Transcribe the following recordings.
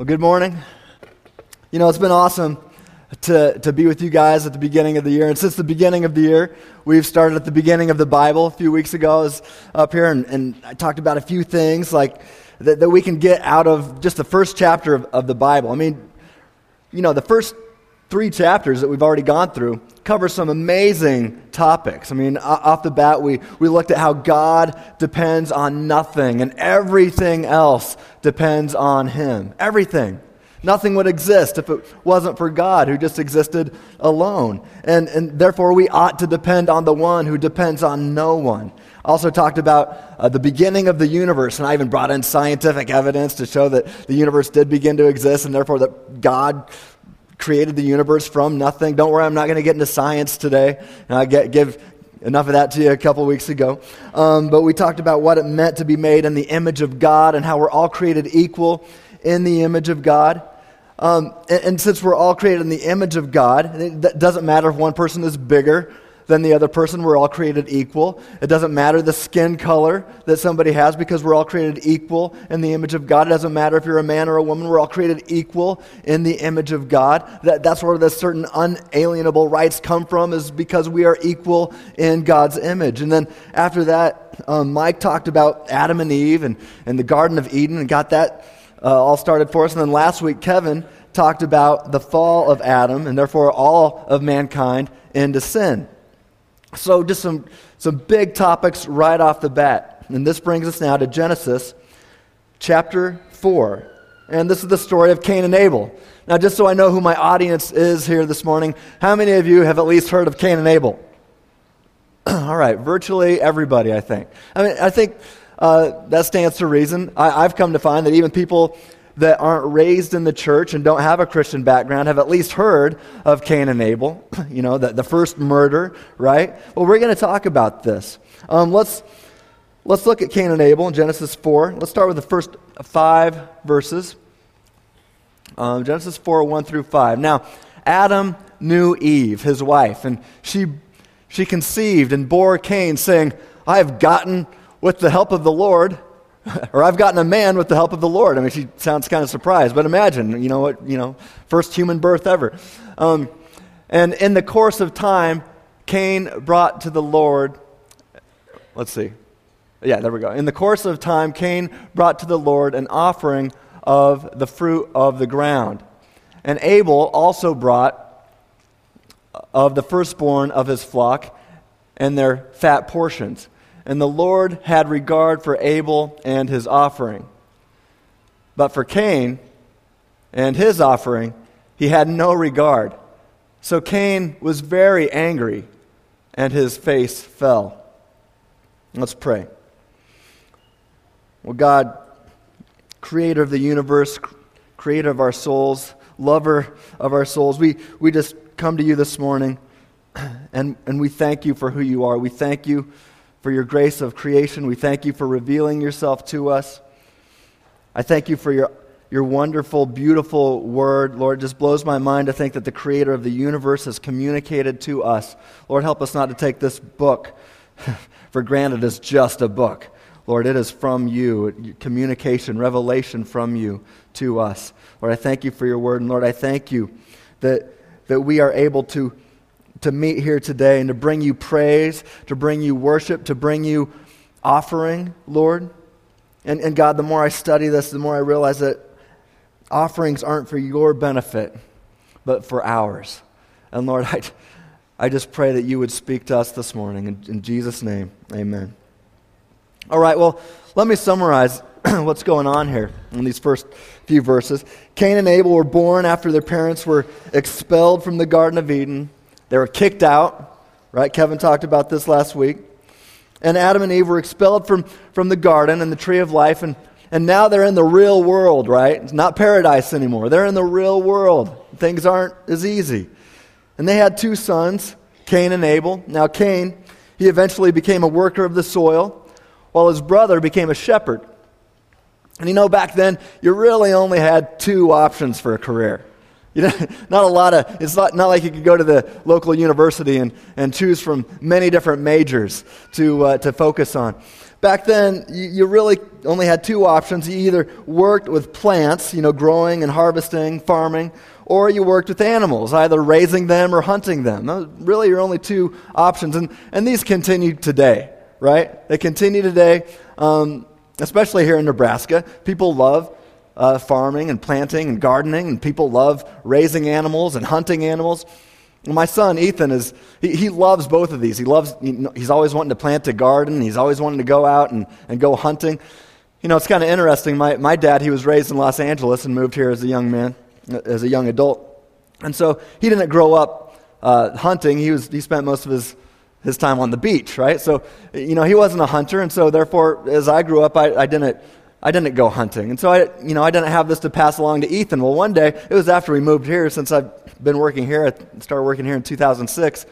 Well, good morning. You know, it's been awesome to, to be with you guys at the beginning of the year. And since the beginning of the year, we've started at the beginning of the Bible. A few weeks ago, I was up here and, and I talked about a few things like that, that we can get out of just the first chapter of, of the Bible. I mean, you know, the first three chapters that we've already gone through cover some amazing topics. I mean, off the bat, we, we looked at how God depends on nothing and everything else depends on Him. Everything. Nothing would exist if it wasn't for God who just existed alone. And, and therefore, we ought to depend on the one who depends on no one. Also, talked about uh, the beginning of the universe, and I even brought in scientific evidence to show that the universe did begin to exist, and therefore that God created the universe from nothing. Don't worry, I'm not going to get into science today. I get, give enough of that to you a couple weeks ago. Um, but we talked about what it meant to be made in the image of God and how we're all created equal in the image of God. Um, and, and, since we're all created in the image of God, it doesn't matter if one person is bigger than the other person. We're all created equal. It doesn't matter the skin color that somebody has because we're all created equal in the image of God. It doesn't matter if you're a man or a woman. We're all created equal in the image of God. That, that's where the certain unalienable rights come from is because we are equal in God's image. And then after that, um, Mike talked about Adam and Eve and, and the Garden of Eden and got that uh, all started for us. And then last week, Kevin talked about the fall of Adam and therefore all of mankind into sin. So, just some, some big topics right off the bat. And this brings us now to Genesis chapter 4. And this is the story of Cain and Abel. Now, just so I know who my audience is here this morning, how many of you have at least heard of Cain and Abel? All right, virtually everybody, I think. I mean, I think uh, that stands to reason. I, I've come to find that even people that aren't raised in the church and don't have a Christian background have at least heard of Cain and Abel, you know, the, the first murder, right? Well, we're going to talk about this. Um, let's, let's look at Cain and Abel in Genesis 4. Let's start with the first five verses. Um, Genesis 4, 1 through 5. Now, Adam knew Eve, his wife, and she, she conceived and bore Cain, saying, I have gotten with the help of the Lord or I've gotten a man with the help of the Lord. I mean, she sounds kind of surprised, but imagine, you know what, you know, first human birth ever. Um, and in the course of time, Cain brought to the Lord, let's see. Yeah, there we go. In the course of time, Cain brought to the Lord an offering of the fruit of the ground. And Abel also brought of the firstborn of his flock and their fat portions. And the Lord had regard for Abel and his offering. But for Cain and his offering, he had no regard. So Cain was very angry, and his face fell. Let's pray. Well, God, creator of the universe, creator of our souls, lover of our souls, we, we just come to you this morning and, and we thank you for who you are. We thank you for your grace of creation. We thank you for revealing yourself to us. I thank you for your, your wonderful, beautiful word. Lord, it just blows my mind to think that the creator of the universe has communicated to us. Lord, help us not to take this book for granted as just a book. Lord, it is from you, communication, revelation from you to us. Lord, I thank you for your word. And Lord, I thank you that, that we are able to to meet here today and to bring you praise, to bring you worship, to bring you offering, Lord. And, and God, the more I study this, the more I realize that offerings aren't for your benefit, but for ours. And Lord, I, I just pray that you would speak to us this morning. In, in Jesus' name, amen. All right, well, let me summarize what's going on here in these first few verses. Cain and Abel were born after their parents were expelled from the Garden of Eden. They were kicked out, right? Kevin talked about this last week. And Adam and Eve were expelled from, from the garden and the tree of life, and, and now they're in the real world, right? It's not paradise anymore. They're in the real world. Things aren't as easy. And they had two sons, Cain and Abel. Now, Cain, he eventually became a worker of the soil, while his brother became a shepherd. And you know, back then, you really only had two options for a career. You know, not a lot of, it's not, not like you could go to the local university and, and choose from many different majors to, uh, to focus on. Back then, you, you, really only had two options. You either worked with plants, you know, growing and harvesting, farming, or you worked with animals, either raising them or hunting them. Those really your only two options. And, and these continue today, right? They continue today, um, especially here in Nebraska. People love uh, farming and planting and gardening, and people love raising animals and hunting animals. My son Ethan is he, he loves both of these. He loves he, he's always wanting to plant a garden. He's always wanting to go out and, and go hunting. You know, it's kind of interesting. My, my dad, he was raised in Los Angeles and moved here as a young man, as a young adult. And so he didn't grow up uh, hunting. He, was, he spent most of his, his time on the beach, right? So, you know, he wasn't a hunter. And so, therefore, as I grew up, I, I didn't I didn't go hunting. And so I, you know, I didn't have this to pass along to Ethan. Well, one day, it was after we moved here, since I've been working here, I started working here in 2006.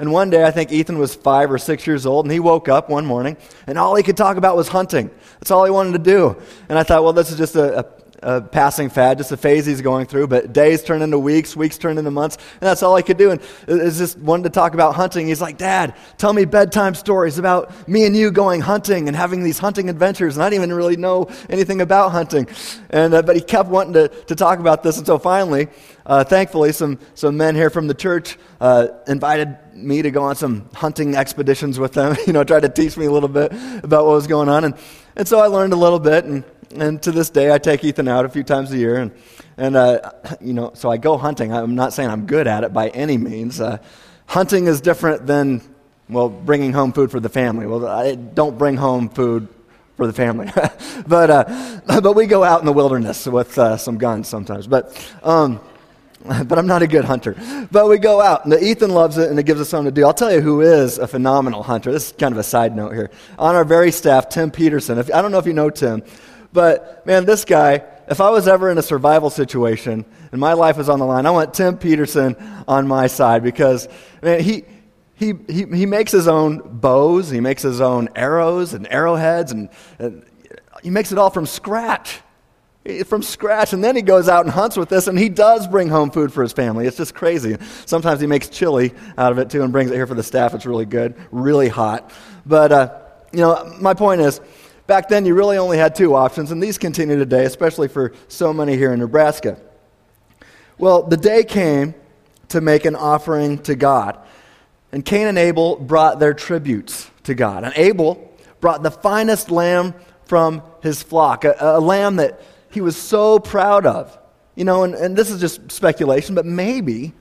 And one day, I think Ethan was five or six years old, and he woke up one morning, and all he could talk about was hunting. That's all he wanted to do. And I thought, well, this is just a, a a passing fad, just a phase he's going through. But days turn into weeks, weeks turn into months, and that's all I could do. And is just wanted to talk about hunting. He's like, Dad, tell me bedtime stories about me and you going hunting and having these hunting adventures. And I didn't even really know anything about hunting. And uh, but he kept wanting to, to talk about this. until finally, uh, thankfully, some some men here from the church uh, invited me to go on some hunting expeditions with them. You know, tried to teach me a little bit about what was going on. And and so I learned a little bit and and to this day, I take Ethan out a few times a year, and and uh, you know, so I go hunting. I'm not saying I'm good at it by any means. Uh, hunting is different than well, bringing home food for the family. Well, I don't bring home food for the family, but uh, but we go out in the wilderness with uh, some guns sometimes. But um, but I'm not a good hunter. But we go out, and Ethan loves it, and it gives us something to do. I'll tell you who is a phenomenal hunter. This is kind of a side note here. On our very staff, Tim Peterson. If, I don't know if you know Tim, but man, this guy, if I was ever in a survival situation and my life was on the line, I want Tim Peterson on my side because, man, he. He, he, he makes his own bows, he makes his own arrows and arrowheads, and, and he makes it all from scratch from scratch. And then he goes out and hunts with this, and he does bring home food for his family. It's just crazy. Sometimes he makes chili out of it too and brings it here for the staff. It's really good, really hot. But, uh, you know, my point is Back then, you really only had two options, and these continue today, especially for so many here in Nebraska. Well, the day came to make an offering to God. And Cain and Abel brought their tributes to God. And Abel brought the finest lamb from his flock, a, a lamb that he was so proud of. You know, and, and this is just speculation, but maybe,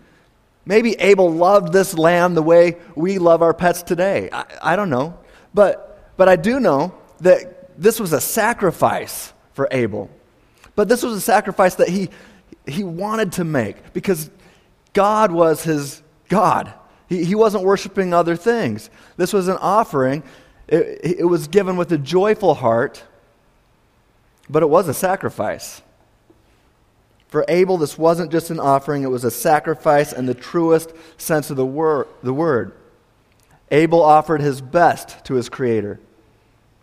maybe Abel loved this lamb the way we love our pets today. I, I don't know. But, but I do know that this was a sacrifice for Abel. But this was a sacrifice that he, he wanted to make because God was his God. He, he wasn't worshiping other things. This was an offering. It, it was given with a joyful heart, but it was a sacrifice. For Abel, this wasn't just an offering, it was a sacrifice in the truest sense of the, wor- the word. Abel offered his best to his Creator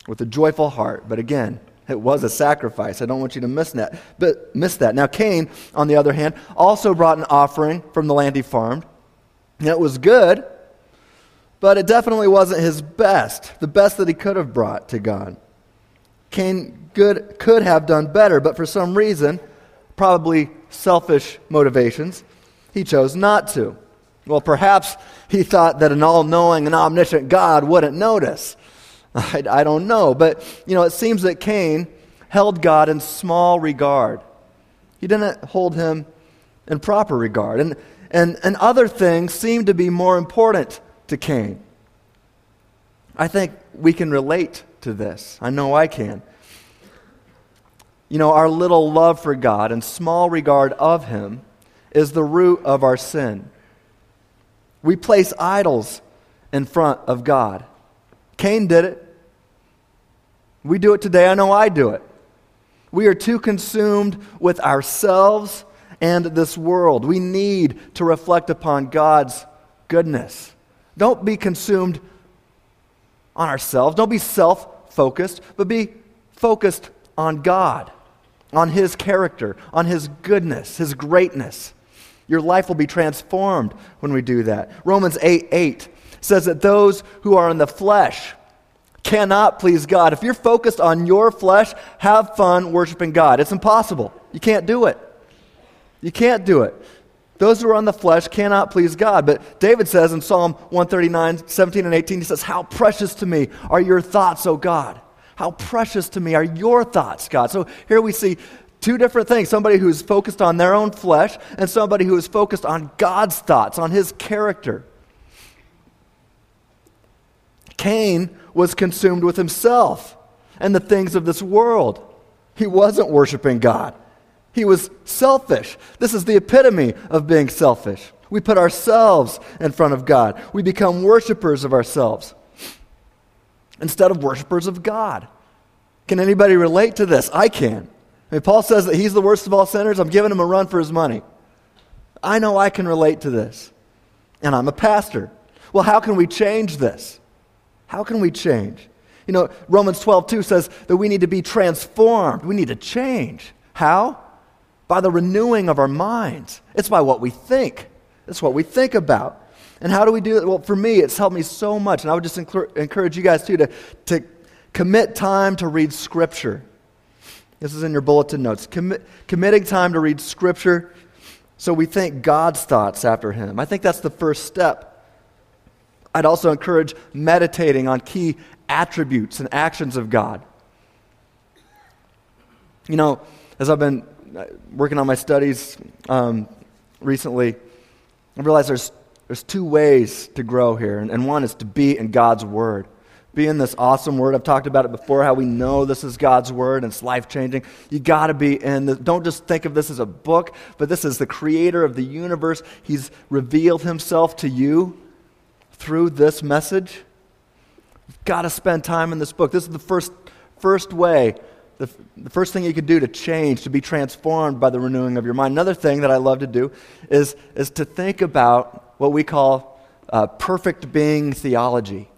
with a joyful heart. But again, it was a sacrifice. I don't want you to miss that. But miss that. Now Cain, on the other hand, also brought an offering from the land he farmed. And it was good, but it definitely wasn't his best, the best that he could have brought to God. Cain good, could have done better, but for some reason, probably selfish motivations, he chose not to. Well, perhaps he thought that an all knowing and omniscient God wouldn't notice. I, I don't know. But, you know, it seems that Cain held God in small regard. He didn't hold him in proper regard. And, and, and other things seem to be more important to Cain. I think we can relate to this. I know I can. You know, our little love for God and small regard of Him is the root of our sin. We place idols in front of God. Cain did it. We do it today. I know I do it. We are too consumed with ourselves and this world. We need to reflect upon God's goodness. Don't be consumed on ourselves. Don't be self focused, but be focused on God, on His character, on His goodness, His greatness. Your life will be transformed when we do that. Romans 8 8 says that those who are in the flesh cannot please God. If you're focused on your flesh, have fun worshiping God. It's impossible. You can't do it. You can't do it. Those who are on the flesh cannot please God. But David says in Psalm 139, 17 and 18, he says, How precious to me are your thoughts, O God. How precious to me are your thoughts, God. So here we see two different things somebody who's focused on their own flesh, and somebody who is focused on God's thoughts, on his character. Cain was consumed with himself and the things of this world. He wasn't worshiping God. He was selfish. This is the epitome of being selfish. We put ourselves in front of God. We become worshipers of ourselves instead of worshipers of God. Can anybody relate to this? I can. I mean, Paul says that he's the worst of all sinners. I'm giving him a run for his money. I know I can relate to this. And I'm a pastor. Well, how can we change this? How can we change? You know, Romans 12, 2 says that we need to be transformed. We need to change. How? By the renewing of our minds. It's by what we think. It's what we think about. And how do we do it? Well, for me, it's helped me so much. And I would just encourage you guys, too, to, to commit time to read Scripture. This is in your bulletin notes. Commit, committing time to read Scripture so we think God's thoughts after Him. I think that's the first step. I'd also encourage meditating on key attributes and actions of God. You know, as I've been uh, working on my studies um, recently, I realized there's, there's two ways to grow here, and, and one is to be in God's Word. Be in this awesome Word. I've talked about it before, how we know this is God's Word and it's life changing. You got to be in the, don't just think of this as a book, but this is the creator of the universe. He's revealed himself to you through this message. You've got to spend time in this book. This is the first, first way, the, the first thing you can do to change, to be transformed by the renewing of your mind. Another thing that I love to do is, is to think about what we call uh, perfect being theology.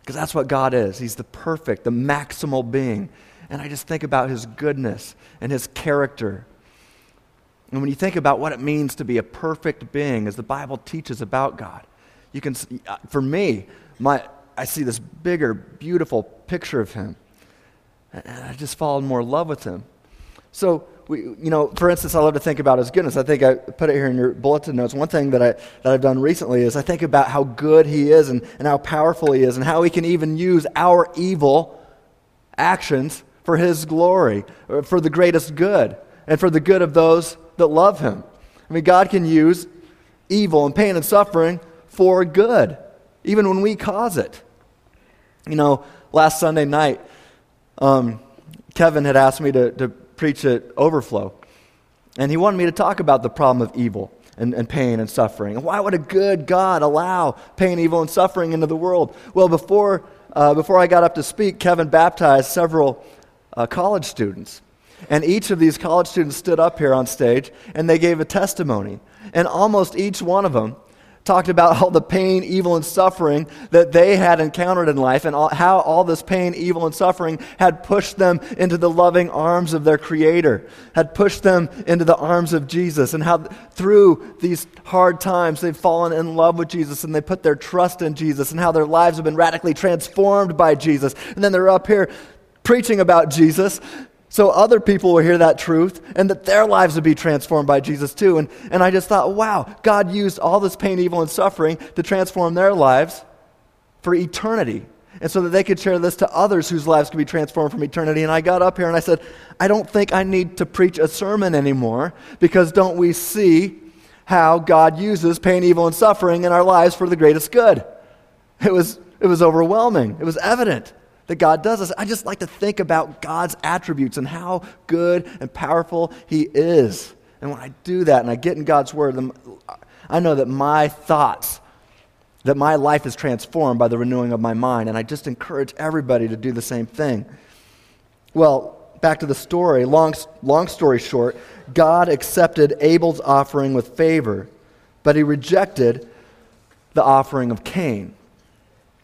Because that's what God is. He's the perfect, the maximal being. And I just think about his goodness and his character. And when you think about what it means to be a perfect being, as the Bible teaches about God, you can, uh, for me, my, I see this bigger, beautiful picture of him. And I just fall in more love with him. So, we, you know, for instance, I love to think about his goodness. I think I put it here in your bulletin notes. One thing that, I, that I've done recently is I think about how good he is and, and how powerful he is and how he can even use our evil actions for his glory, for the greatest good, and for the good of those that love him. I mean, God can use evil and pain and suffering for good, even when we cause it. You know, last Sunday night, um, Kevin had asked me to, to preach at Overflow, and he wanted me to talk about the problem of evil. And, and, pain and suffering. why would a good God allow pain, evil, and suffering into the world? Well, before, uh, before I got up to speak, Kevin baptized several uh, college students. And each of these college students stood up here on stage and they gave a testimony. And almost each one of them talked about all the pain, evil, and suffering that they had encountered in life and all, how all this pain, evil, and suffering had pushed them into the loving arms of their Creator, had pushed them into the arms of Jesus, and how through these hard times they've fallen in love with Jesus and they put their trust in Jesus, and how their lives have been radically transformed by Jesus. And then they're up here preaching about Jesus so other people will hear that truth and that their lives would be transformed by Jesus too. And, and I just thought, wow, God used all this pain, evil, and suffering to transform their lives for eternity. And so that they could share this to others whose lives could be transformed from eternity. And I got up here and I said, I don't think I need to preach a sermon anymore because don't we see how God uses pain, evil, and suffering in our lives for the greatest good? It was, it was overwhelming, it was evident that God does this. I just like to think about God's attributes and how good and powerful He is. And when I do that and I get in God's Word, I know that my thoughts, that my life is transformed by the renewing of my mind. And I just encourage everybody to do the same thing. Well, back to the story. Long, long story short, God accepted Abel's offering with favor, but he rejected the offering of Cain.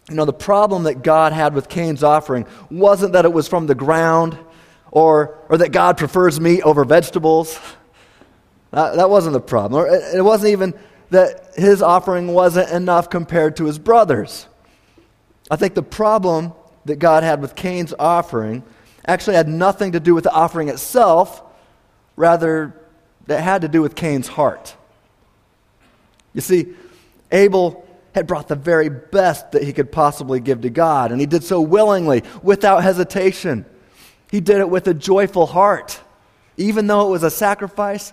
You know, the problem that God had with Cain's offering wasn't that it was from the ground or, or that God prefers meat over vegetables. That, that wasn't the problem. It, it wasn't even that his offering wasn't enough compared to his brothers. I think the problem that God had with Cain's offering actually had nothing to do with the offering itself, rather, it had to do with Cain's heart. You see, Abel had brought the very best that he could possibly give to God, and he did so willingly, without hesitation. He did it with a joyful heart. Even though it was a sacrifice,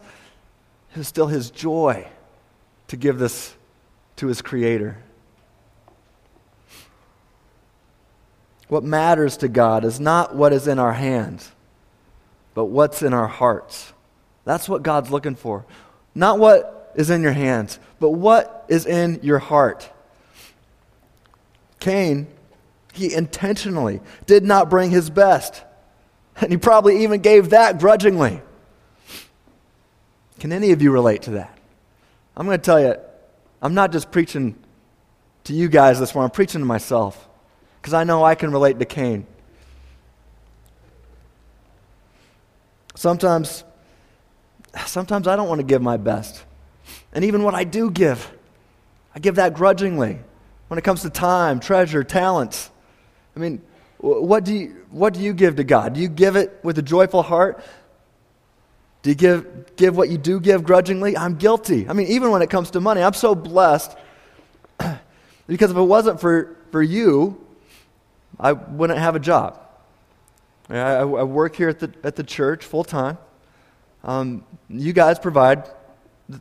it was still his joy to give this to his Creator. What matters to God is not what is in our hands, but what's in our hearts. That's what God's looking for. Not what is in your hands, but what is in your heart. Cain, he intentionally did not bring his best, and he probably even gave that grudgingly. Can any of you relate to that? I'm going to tell you, I'm not just preaching to you guys this morning, I'm preaching to myself because I know I can relate to Cain. Sometimes, sometimes I don't want to give my best. And even what I do give, I give that grudgingly. When it comes to time, treasure, talents. I mean, what do you, what do you give to God? Do you give it with a joyful heart? Do you give, give what you do give grudgingly? I'm guilty. I mean, even when it comes to money, I'm so blessed because if it wasn't for, for you, I wouldn't have a job. I, I, work here at the, at the church full time. Um, you guys provide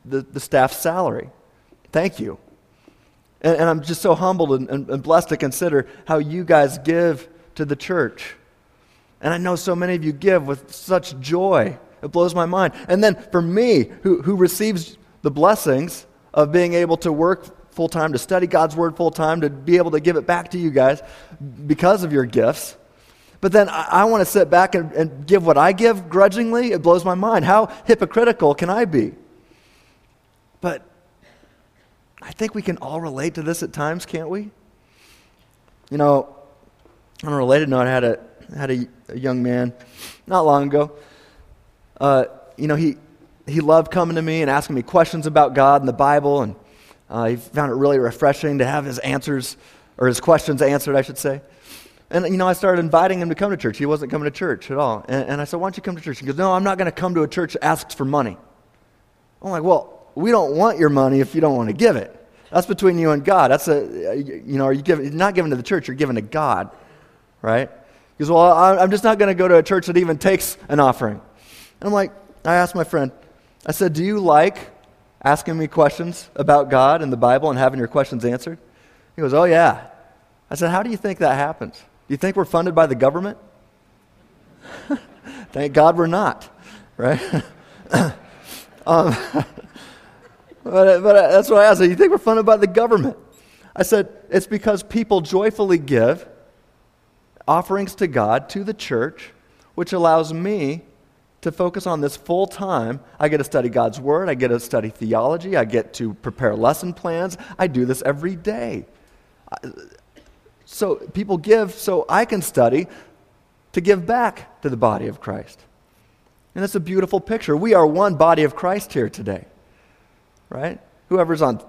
the, the, staff's salary. Thank you. And, and I'm just so humbled and, and, and blessed to consider how you guys give to the church. And I know so many of you give with such joy. It blows my mind. And then for me, who, who receives the blessings of being able to work full time, to study God's Word full time, to be able to give it back to you guys because of your gifts. But then I, I want to sit back and, and give what I give grudgingly. It blows my mind. How hypocritical can I be? But I think we can all relate to this at times, can't we? You know, on a related note, I had a, had a, a young man not long ago. Uh, you know, he, he loved coming to me and asking me questions about God and the Bible, and uh, he found it really refreshing to have his answers, or his questions answered, I should say. And, you know, I started inviting him to come to church. He wasn't coming to church at all. And, and I said, Why don't you come to church? He goes, No, I'm not going to come to a church that asks for money. I'm like, Well, we don't want your money if you don't want to give it. That's between you and God. That's a, you know, are you giving, not giving to the church, you're giving to God, right? He goes, Well, I'm just not going to go to a church that even takes an offering. And I'm like, I asked my friend, I said, Do you like asking me questions about God and the Bible and having your questions answered? He goes, Oh, yeah. I said, How do you think that happens? Do you think we're funded by the government? Thank God we're not, right? um, but, but that's what I asked. You think we're funded by the government? I said, It's because people joyfully give offerings to God, to the church, which allows me to focus on this full time. I get to study God's Word, I get to study theology, I get to prepare lesson plans. I do this every day. So people give so I can study to give back to the body of Christ. And it's a beautiful picture. We are one body of Christ here today, right? Whoever's on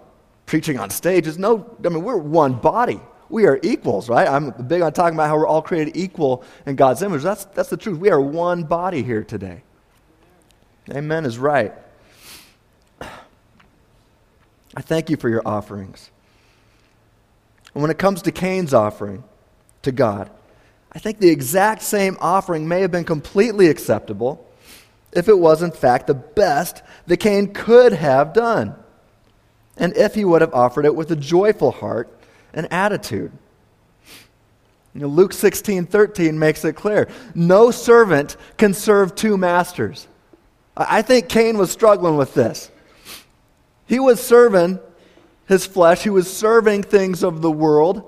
preaching on stage is no, I mean, we're one body we are equals, right? I'm big on talking about how we're all created equal in God's image. That's, that's the truth. We are one body here today. Amen is right. I thank you for your offerings. And when it comes to Cain's offering to God, I think the exact same offering may have been completely acceptable if it was, in fact, the best that Cain could have done. And if he would have offered it with a joyful heart an attitude. You know, Luke 16 13 makes it clear no servant can serve two masters. I think Cain was struggling with this. He was serving his flesh, he was serving things of the world.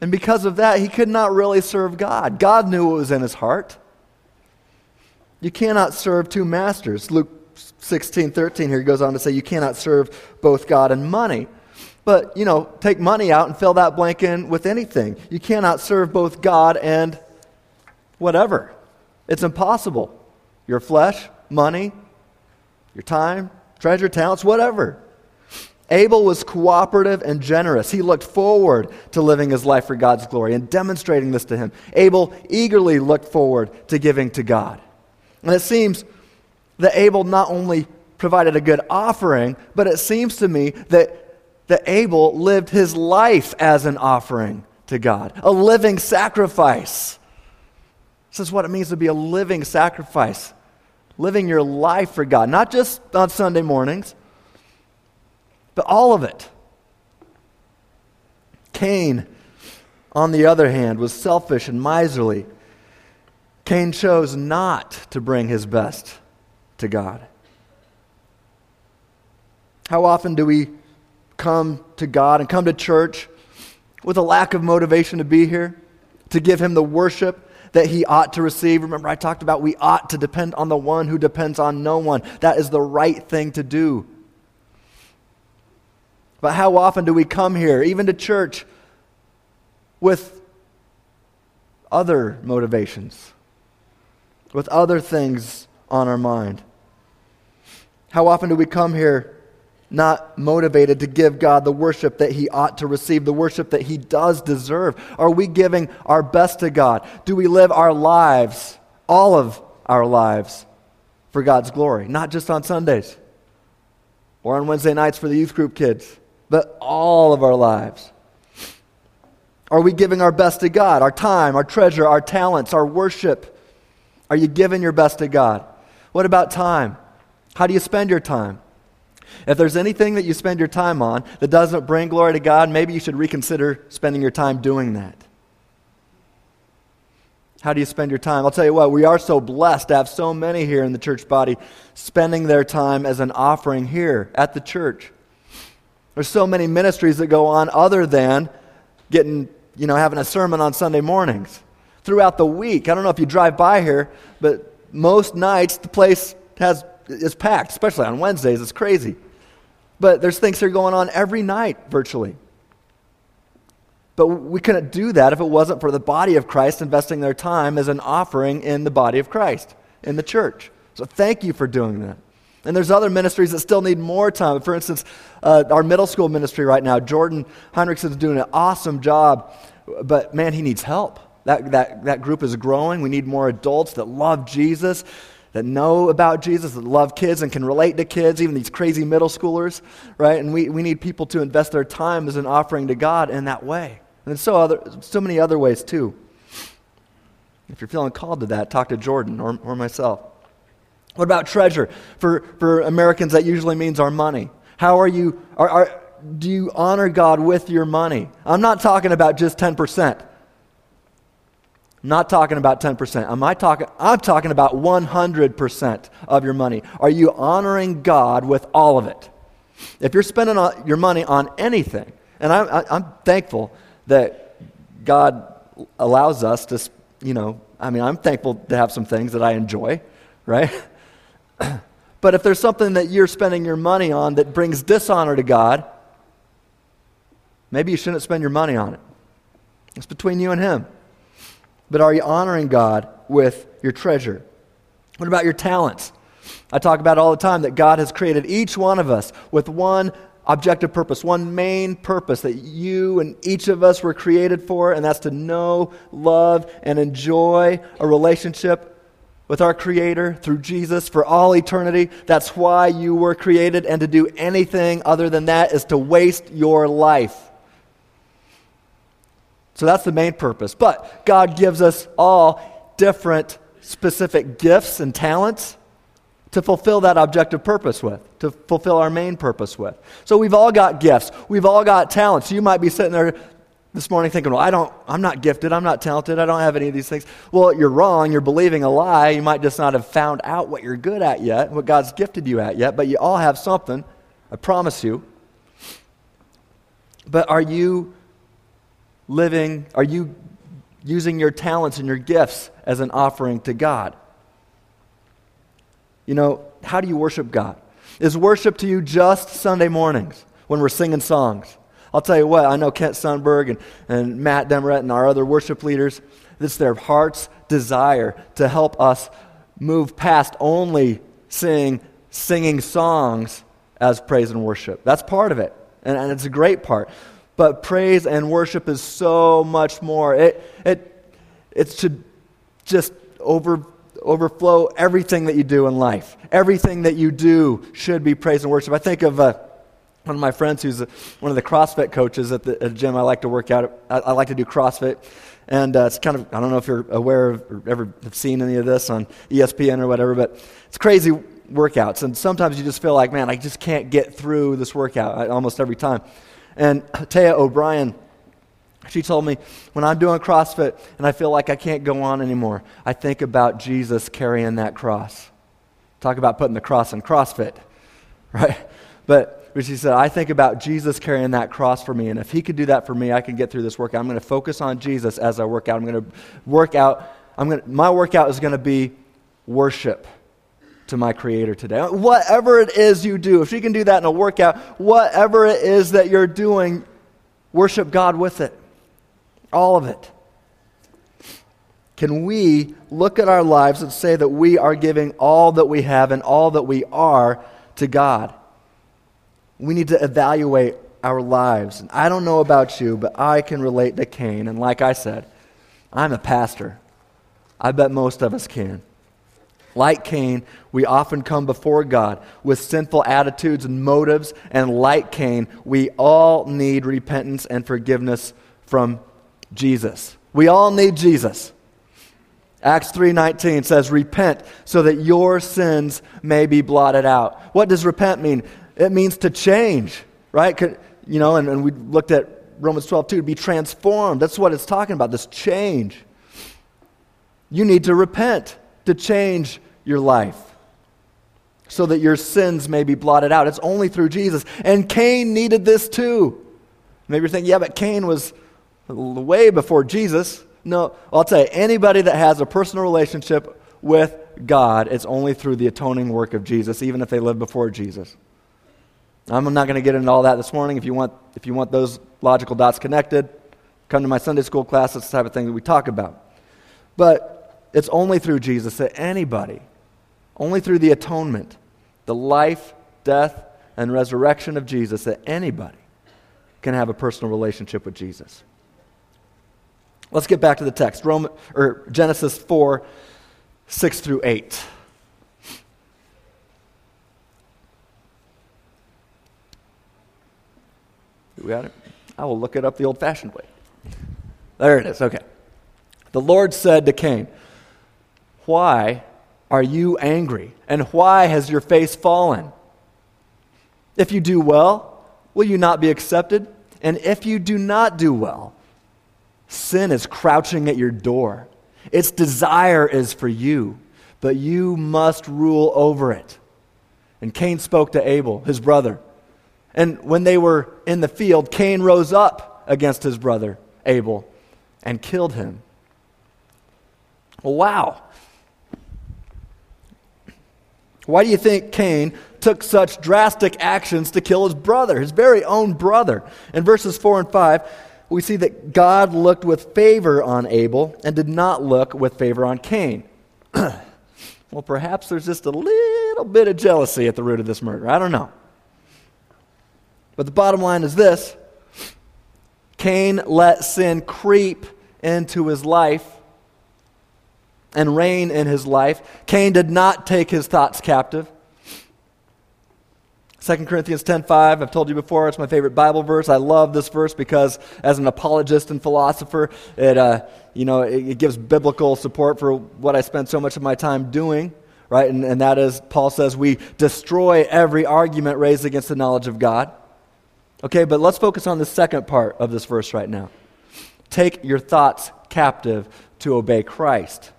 And because of that, he could not really serve God. God knew what was in his heart. You cannot serve two masters. Luke 16, 13 here goes on to say, You cannot serve both God and money. But, you know, take money out and fill that blank in with anything. You cannot serve both God and whatever. It's impossible. Your flesh, money, your time, treasure, talents, whatever. Abel was cooperative and generous. He looked forward to living his life for God's glory and demonstrating this to him. Abel eagerly looked forward to giving to God. And it seems that Abel not only provided a good offering, but it seems to me that, that Abel lived his life as an offering to God, a living sacrifice. This is what it means to be a living sacrifice, living your life for God, not just on Sunday mornings, but all of it. Cain, on the other hand, was selfish and miserly. Cain chose not to bring his best to God. How often do we come to God and come to church with a lack of motivation to be here, to give Him the worship that He ought to receive? Remember, I talked about we ought to depend on the one who depends on no one. That is the right thing to do. But how often do we come here, even to church, with other motivations, with other things on our mind? How often do we come here not motivated to give God the worship that He ought to receive, the worship that He does deserve? Are we giving our best to God? Do we live our lives, all of our lives, for God's glory? Not just on Sundays or on Wednesday nights for the youth group kids, but all of our lives. Are we giving our best to God? Our time, our treasure, our talents, our worship? Are you giving your best to God? What about time? How do you spend your time? If there's anything that you spend your time on that doesn't bring glory to God, maybe you should reconsider spending your time doing that. How do you spend your time? I'll tell you what, we are so blessed to have so many here in the church body spending their time as an offering here at the church. There's so many ministries that go on other than getting, you know, having a sermon on Sunday mornings. Throughout the week, I don't know if you drive by here, but most nights the place has is packed, especially on Wednesdays. It's crazy. But there's things that are going on every night virtually. But we couldn't do that if it wasn't for the body of Christ investing their time as an offering in the body of Christ, in the church. So thank you for doing that. And there's other ministries that still need more time. For instance, uh, our middle school ministry right now, Jordan Heinrichson is doing an awesome job, but man, he needs help. That, that, that group is growing. We need more adults that love Jesus that know about Jesus, that love kids and can relate to kids, even these crazy middle schoolers, right? And we, we need people to invest their time as an offering to God in that way. And so, other, so many other ways too. If you're feeling called to that, talk to Jordan or, or myself. What about treasure? For, for Americans, that usually means our money. How are you, are, are, do you honor God with your money? I'm not talking about just 10%. I'm not talking about 10%. Am I talking, I'm talking about 100% of your money. Are you honoring God with all of it? If you're spending your money on anything, and I, I'm thankful that God allows us to, you know, I mean, I'm thankful to have some things that I enjoy, right? but if there's something that you're spending your money on that brings dishonor to God, maybe you shouldn't spend your money on it. It's between you and Him. But are you honoring God with your treasure? What about your talents? I talk about all the time that God has created each one of us with one objective purpose, one main purpose that you and each of us were created for, and that's to know, love, and enjoy a relationship with our Creator through Jesus for all eternity. That's why you were created, and to do anything other than that is to waste your life. So that's the main purpose. But God gives us all different specific gifts and talents to fulfill that objective purpose with, to fulfill our main purpose with. So we've all got gifts. We've all got talents. You might be sitting there this morning thinking, well, I don't, I'm not gifted. I'm not talented. I don't have any of these things. Well, you're wrong. You're believing a lie. You might just not have found out what you're good at yet, what God's gifted you at yet, but you all have something. I promise you. But are you living, are you using your talents and your gifts as an offering to God? You know, how do you worship God? Is worship to you just Sunday mornings when we're singing songs? I'll tell you what, I know Kent Sundberg and, and Matt Demeret and our other worship leaders, it's their heart's desire to help us move past only sing, singing songs as praise and worship. That's part of it, and, and it's a great part. But praise and worship is so much more. It, it, it should just over, overflow everything that you do in life. Everything that you do should be praise and worship. I think of uh, one of my friends who's a, one of the CrossFit coaches at the, at gym I like to work out. I, I like to do CrossFit. And uh, it's kind of, I don't know if you're aware of or ever have seen any of this on ESPN or whatever, but it's crazy workouts. And sometimes you just feel like, man, I just can't get through this workout almost every time. And Taya O'Brien, she told me, when I'm doing CrossFit and I feel like I can't go on anymore, I think about Jesus carrying that cross. Talk about putting the cross in CrossFit, right? But but she said, I think about Jesus carrying that cross for me, and if he could do that for me, I can get through this workout. I'm going to focus on Jesus as I work out. I'm going to work out. I'm going to, my workout is going to be worship to my Creator today. Whatever it is you do, if she can do that in a workout, whatever it is that you're doing, worship God with it. All of it. Can we look at our lives and say that we are giving all that we have and all that we are to God? We need to evaluate our lives. And I don't know about you, but I can relate to Cain. And like I said, I'm a pastor. I bet most of us can. Like Cain, we often come before God with sinful attitudes and motives, and like Cain, we all need repentance and forgiveness from Jesus. We all need Jesus. Acts 3:19 says repent so that your sins may be blotted out. What does repent mean? It means to change, right? You know, and, and we looked at Romans 12 too, to be transformed. That's what it's talking about, this change. You need to repent to change your life so that your sins may be blotted out. It's only through Jesus. And Cain needed this too. Maybe you're thinking, yeah, but Cain was way before Jesus. No, I'll tell you, anybody that has a personal relationship with God, it's only through the atoning work of Jesus, even if they lived before Jesus. I'm not going to get into all that this morning. If you want, if you want those logical dots connected, come to my Sunday school class. That's the type of thing that we talk about. But it's only through Jesus that anybody only through the atonement, the life, death, and resurrection of Jesus, that anybody can have a personal relationship with Jesus. Let's get back to the text. Roman, or Genesis 4, 6 through 8. We got it? I will look it up the old fashioned way. There it is. Okay. The Lord said to Cain, Why are you angry? And why has your face fallen? If you do well, will you not be accepted? And if you do not do well, sin is crouching at your door. Its desire is for you, but you must rule over it. And Cain spoke to Abel, his brother. And when they were in the field, Cain rose up against his brother, Abel, and killed him. Wow. Why do you think Cain took such drastic actions to kill his brother, his very own brother? In verses 4 and 5, we see that God looked with favor on Abel and did not look with favor on Cain. well, perhaps there's just a little bit of jealousy at the root of this murder. I don't know. But the bottom line is this Cain let sin creep into his life and reign in his life. Cain did not take his thoughts captive. 2 Corinthians 10:5 I've told you before it's my favorite Bible verse. I love this verse because as an apologist and philosopher, it uh, you know it, it, gives biblical support for what I spend so much of my time doing, right? And, and that is Paul says we destroy every argument raised against the knowledge of God. Okay, but let's focus on the second part of this verse right now. Take your thoughts captive to obey Christ.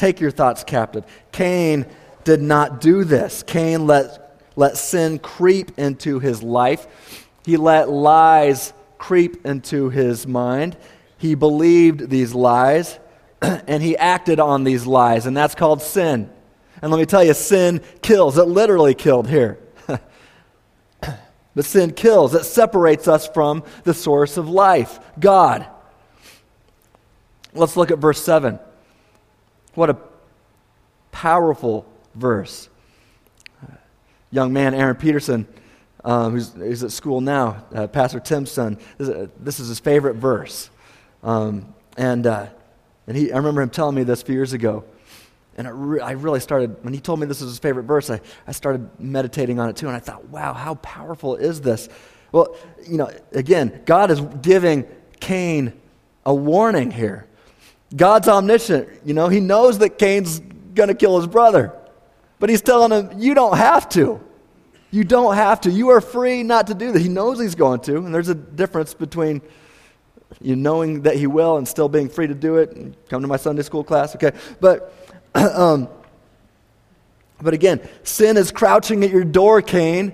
Take your thoughts captive. Cain did not do this. Cain let, let sin creep into his life, he let lies creep into his mind. He believed these lies, and he acted on these lies, and that's called sin. And let me tell you, sin kills. It literally killed here. but sin kills. It separates us from the source of life, God. Let's look at verse 7. What a powerful verse. young man, Aaron Peterson, um, who's, who's at school now, uh, Pastor Tim's son. This is, this is his favorite verse. Um, and uh, and he, I remember him telling me this a few years ago. And re- I really started, when he told me this was his favorite verse, I, I started meditating on it too. And I thought, wow, how powerful is this? Well, you know, again, God is giving Cain a warning here. God's omniscient. You know, he knows that Cain's going to kill his brother. But he's telling him, you don't have to. You don't have to. You are free not to do that. He knows he's going to, and there's a difference between you knowing that he will and still being free to do it. And Come to my Sunday school class, okay? But, um, but again, sin is crouching at your door, Cain.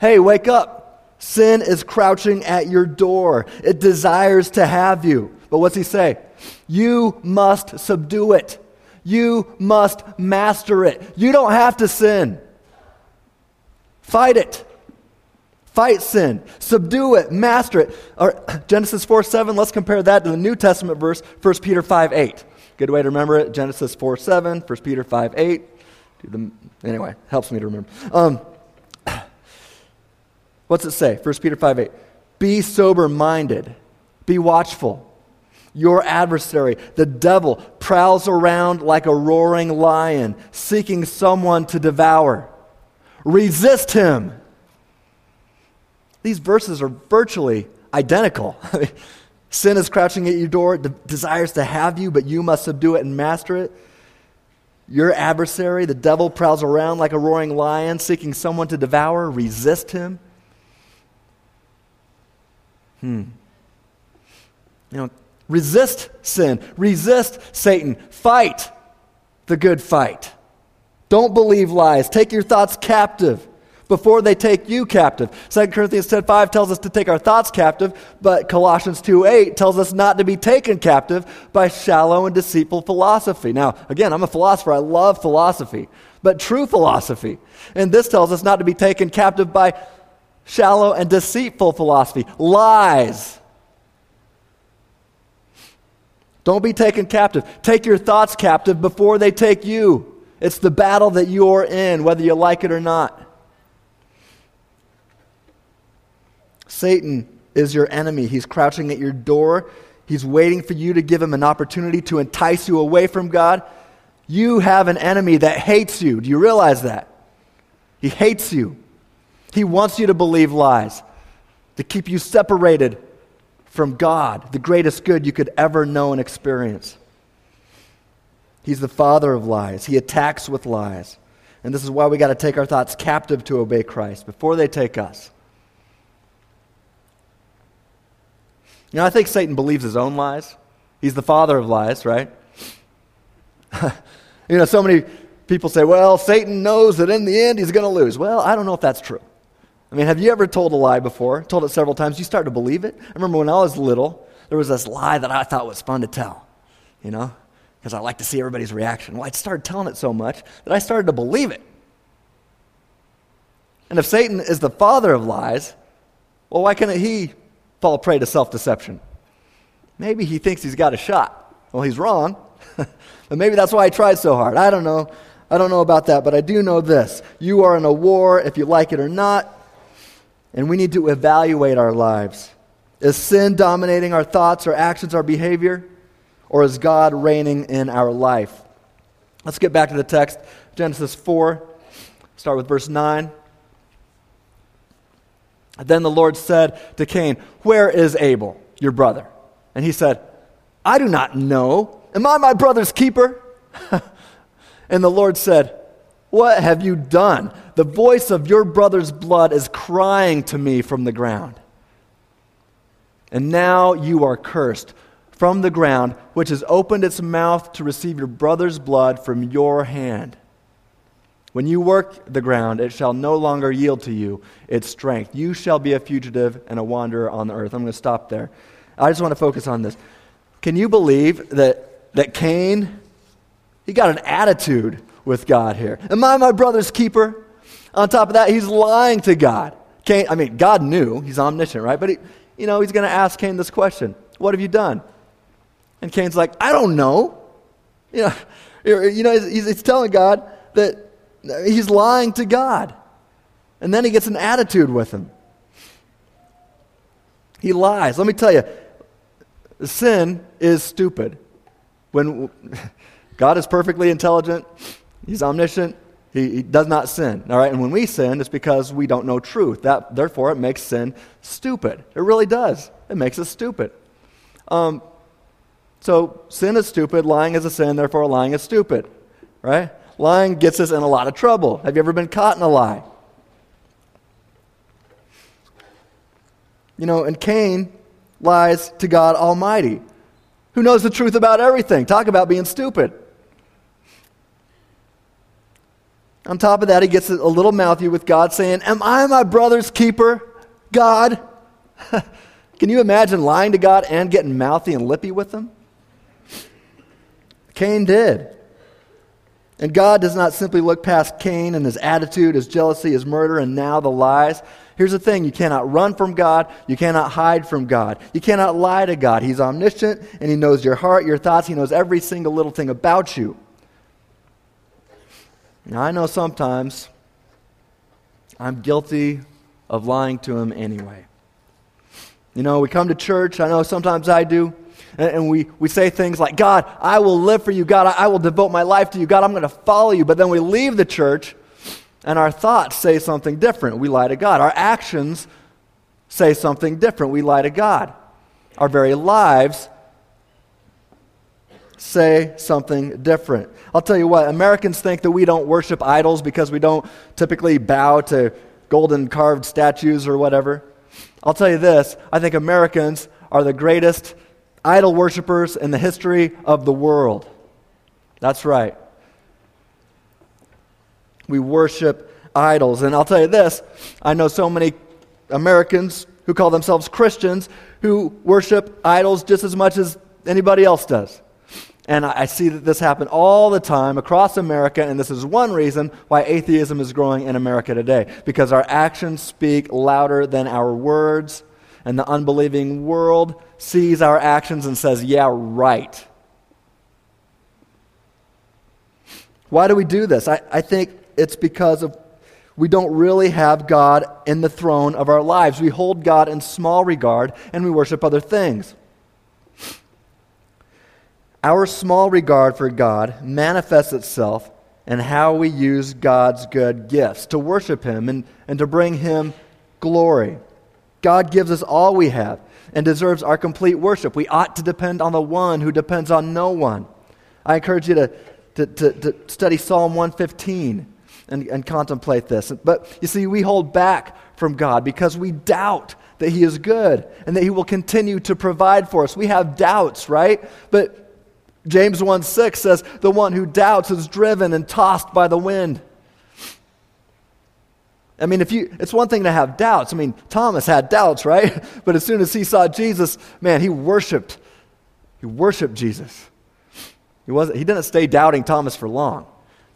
Hey, wake up. Sin is crouching at your door. It desires to have you. But what's he say? You must subdue it. You must master it. You don't have to sin. Fight it. Fight sin. Subdue it. Master it. Or, Genesis 4 7, let's compare that to the New Testament verse, 1 Peter 5 8. Good way to remember it. Genesis 4 7, 1 Peter 5 8. The, anyway, helps me to remember. Um, what's it say? 1 Peter 5 8. Be sober minded, be watchful. Your adversary, the devil, prowls around like a roaring lion, seeking someone to devour. Resist him. These verses are virtually identical. Sin is crouching at your door, de- desires to have you, but you must subdue it and master it. Your adversary, the devil, prowls around like a roaring lion, seeking someone to devour. Resist him. Hmm. You know, resist sin, resist Satan, fight the good fight. Don't believe lies. Take your thoughts captive before they take you captive. 2 Corinthians 10:5 tells us to take our thoughts captive, but Colossians 2 8 tells us not to be taken captive by shallow and deceitful philosophy. Now, again, I'm a philosopher. I love philosophy, but true philosophy. And this tells us not to be taken captive by shallow and deceitful philosophy, lies. Don't be taken captive. Take your thoughts captive before they take you. It's the battle that you're in, whether you like it or not. Satan is your enemy. He's crouching at your door. He's waiting for you to give him an opportunity to entice you away from God. You have an enemy that hates you. Do you realize that? He hates you. He wants you to believe lies, to keep you separated from God, the greatest good you could ever know and experience. He's the father of lies. He attacks with lies. And this is why we got to take our thoughts captive to obey Christ before they take us. You know, I think Satan believes his own lies. He's the father of lies, right? you know, so many people say, well, Satan knows that in the end he's going to lose. Well, I don't know if that's true. I mean, have you ever told a lie before? Told it several times. You start to believe it. I remember when I was little, there was this lie that I thought was fun to tell, you know, because I like to see everybody's reaction. Well, I started telling it so much that I started to believe it. And if Satan is the father of lies, well, why can't he fall prey to self deception. Maybe he thinks he's got a shot. Well, he's wrong. but maybe that's why he tried so hard. I don't know. I don't know about that, but I do know this. You are in a war, if you like it or not, and we need to evaluate our lives. Is sin dominating our thoughts, our actions, our behavior, or is God reigning in our life? Let's get back to the text Genesis 4, start with verse 9. Then the Lord said to Cain, Where is Abel, your brother? And he said, I do not know. Am I my brother's keeper? and the Lord said, What have you done? The voice of your brother's blood is crying to me from the ground. And now you are cursed from the ground, which has opened its mouth to receive your brother's blood from your hand. When you work the ground, it shall no longer yield to you its strength. You shall be a fugitive and a wanderer on the earth. I'm going to stop there. I just want to focus on this. Can you believe that, that Cain, he got an attitude with God here? Am I my brother's keeper? On top of that, he's lying to God. Cain, I mean, God knew, he's omniscient, right? But, he, you know, he's going to ask Cain this question What have you done? And Cain's like, I don't know. You know, you know he's, he's telling God that He's lying to God. And then he gets an attitude with him. He lies. Let me tell you, sin is stupid. When God is perfectly intelligent, He's omniscient, he, he, does not sin. All right, and when we sin, it's because we don't know truth. That, therefore, it makes sin stupid. It really does. It makes us stupid. Um, so sin is stupid. Lying is a sin. Therefore, lying is stupid. Right? Lying gets us in a lot of trouble. Have you ever been caught in a lie? You know, and Cain lies to God Almighty, who knows the truth about everything. Talk about being stupid. On top of that, he gets a little mouthy with God saying, Am I my brother's keeper, God? Can you imagine lying to God and getting mouthy and lippy with him? Cain did. And God does not simply look past Cain and his attitude, his jealousy, his murder, and now the lies. Here's the thing you cannot run from God, you cannot hide from God, you cannot lie to God. He's omniscient, and He knows your heart, your thoughts, He knows every single little thing about you. Now, I know sometimes I'm guilty of lying to him anyway. You know, we come to church, I know sometimes I do, and, we, we say things like, God, I will live for you. God, I will devote my life to you. God, I'm going to follow you. But then we leave the church, and our thoughts say something different. We lie to God. Our actions say something different. We lie to God. Our very lives say something different. I'll tell you what, Americans think that we don't worship idols because we don't typically bow to golden carved statues or whatever. I'll tell you this I think Americans are the greatest idol worshippers in the history of the world. That's right. We worship idols. And I'll tell you this I know so many Americans who call themselves Christians who worship idols just as much as anybody else does. And I see that this happen all the time across America, and this is one reason why atheism is growing in America today. Because our actions speak louder than our words, and the unbelieving world sees our actions and says, Yeah, right. Why do we do this? I, I think it's because of we don't really have God in the throne of our lives. We hold God in small regard, and we worship other things. Our small regard for God manifests itself in how we use God's good gifts to worship Him and, and to bring Him glory. God gives us all we have and deserves our complete worship. We ought to depend on the one who depends on no one. I encourage you to, to, to, to study Psalm 115 and, and contemplate this. But you see, we hold back from God because we doubt that He is good and that He will continue to provide for us. We have doubts, right? But James 1 6 says, The one who doubts is driven and tossed by the wind. I mean, if you, it's one thing to have doubts. I mean, Thomas had doubts, right? But as soon as he saw Jesus, man, he worshiped. He worshiped Jesus. He, wasn't, he didn't stay doubting Thomas for long.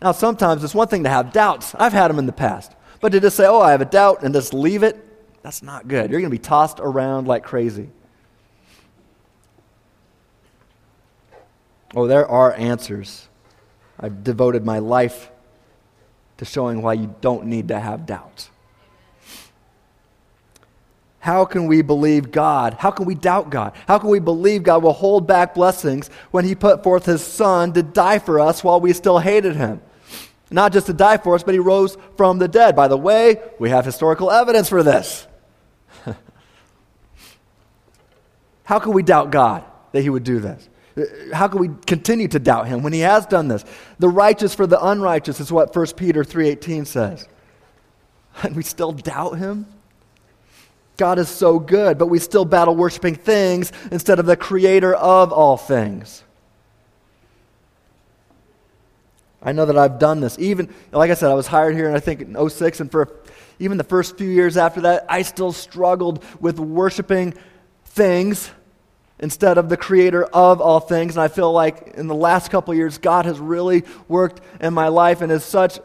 Now, sometimes it's one thing to have doubts. I've had them in the past. But to just say, oh, I have a doubt and just leave it, that's not good. You're going to be tossed around like crazy. Oh, there are answers. I've devoted my life to showing why you don't need to have doubts. How can we believe God? How can we doubt God? How can we believe God will hold back blessings when He put forth His Son to die for us while we still hated Him? Not just to die for us, but He rose from the dead. By the way, we have historical evidence for this. How can we doubt God that He would do this? How can we continue to doubt him when he has done this? The righteous for the unrighteous is what 1 Peter 3:18 says. And we still doubt him? God is so good, but we still battle worshiping things instead of the creator of all things. I know that I've done this. Even, like I said, I was hired here, and I think in 06, and for even the first few years after that, I still struggled with worshiping things instead of the creator of all things. And I feel like in the last couple years, God has really worked in my life and is such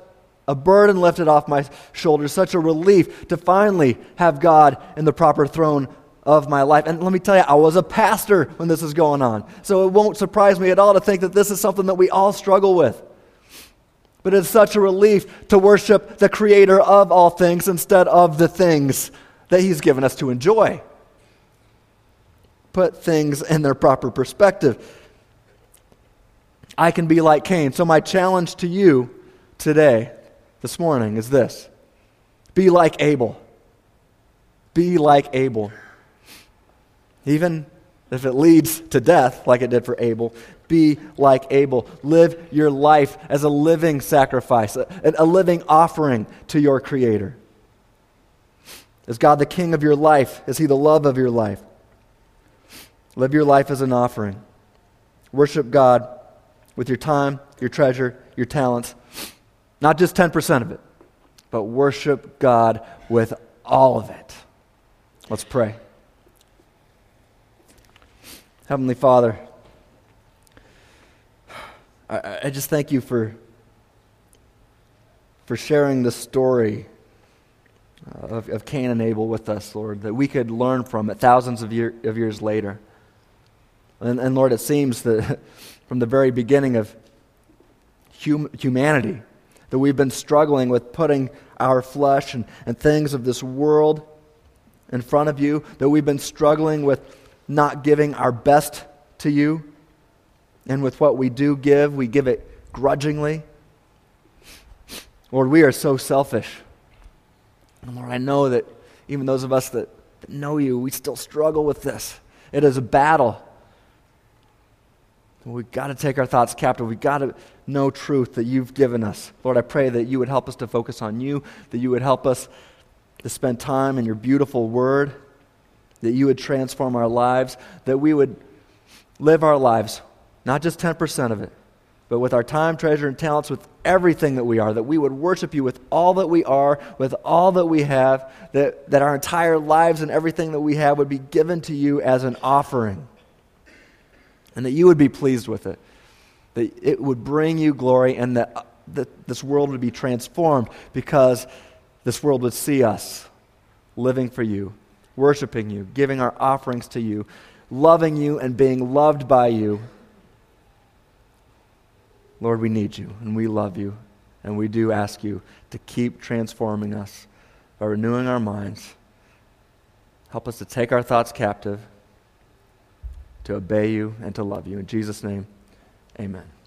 a burden lifted off my shoulders, such a relief to finally have God in the proper throne of my life. And let me tell you, I was a pastor when this was going on. So it won't surprise me at all to think that this is something that we all struggle with. But it's such a relief to worship the creator of all things instead of the things that he's given us to enjoy. Put things in their proper perspective. I can be like Cain. So, my challenge to you today, this morning, is this be like Abel. Be like Abel. Even if it leads to death, like it did for Abel, be like Abel. Live your life as a living sacrifice, a, a living offering to your Creator. Is God the king of your life? Is He the love of your life? Live your life as an offering. Worship God with your time, your treasure, your talents. Not just 10% of it, but worship God with all of it. Let's pray. Heavenly Father, I, I just thank you for, for sharing the story of, of Cain and Abel with us, Lord, that we could learn from it thousands of, year, of years later. And, and Lord, it seems that from the very beginning of hum, humanity, that we've been struggling with putting our flesh and, and things of this world in front of you, that we've been struggling with not giving our best to you. And with what we do give, we give it grudgingly. Lord, we are so selfish. And Lord, I know that even those of us that, that know you, we still struggle with this. It is a battle. We've got to take our thoughts captive. We've got to know truth that you've given us. Lord, I pray that you would help us to focus on you, that you would help us to spend time in your beautiful word, that you would transform our lives, that we would live our lives, not just 10% of it, but with our time, treasure, and talents, with everything that we are, that we would worship you with all that we are, with all that we have, that, that our entire lives and everything that we have would be given to you as an offering, and that you would be pleased with it, that it would bring you glory, and that, uh, that this world would be transformed because this world would see us living for you, worshiping you, giving our offerings to you, loving you, and being loved by you. Lord, we need you and we love you, and we do ask you to keep transforming us by renewing our minds. Help us to take our thoughts captive, to obey you, and to love you. In Jesus' name, amen.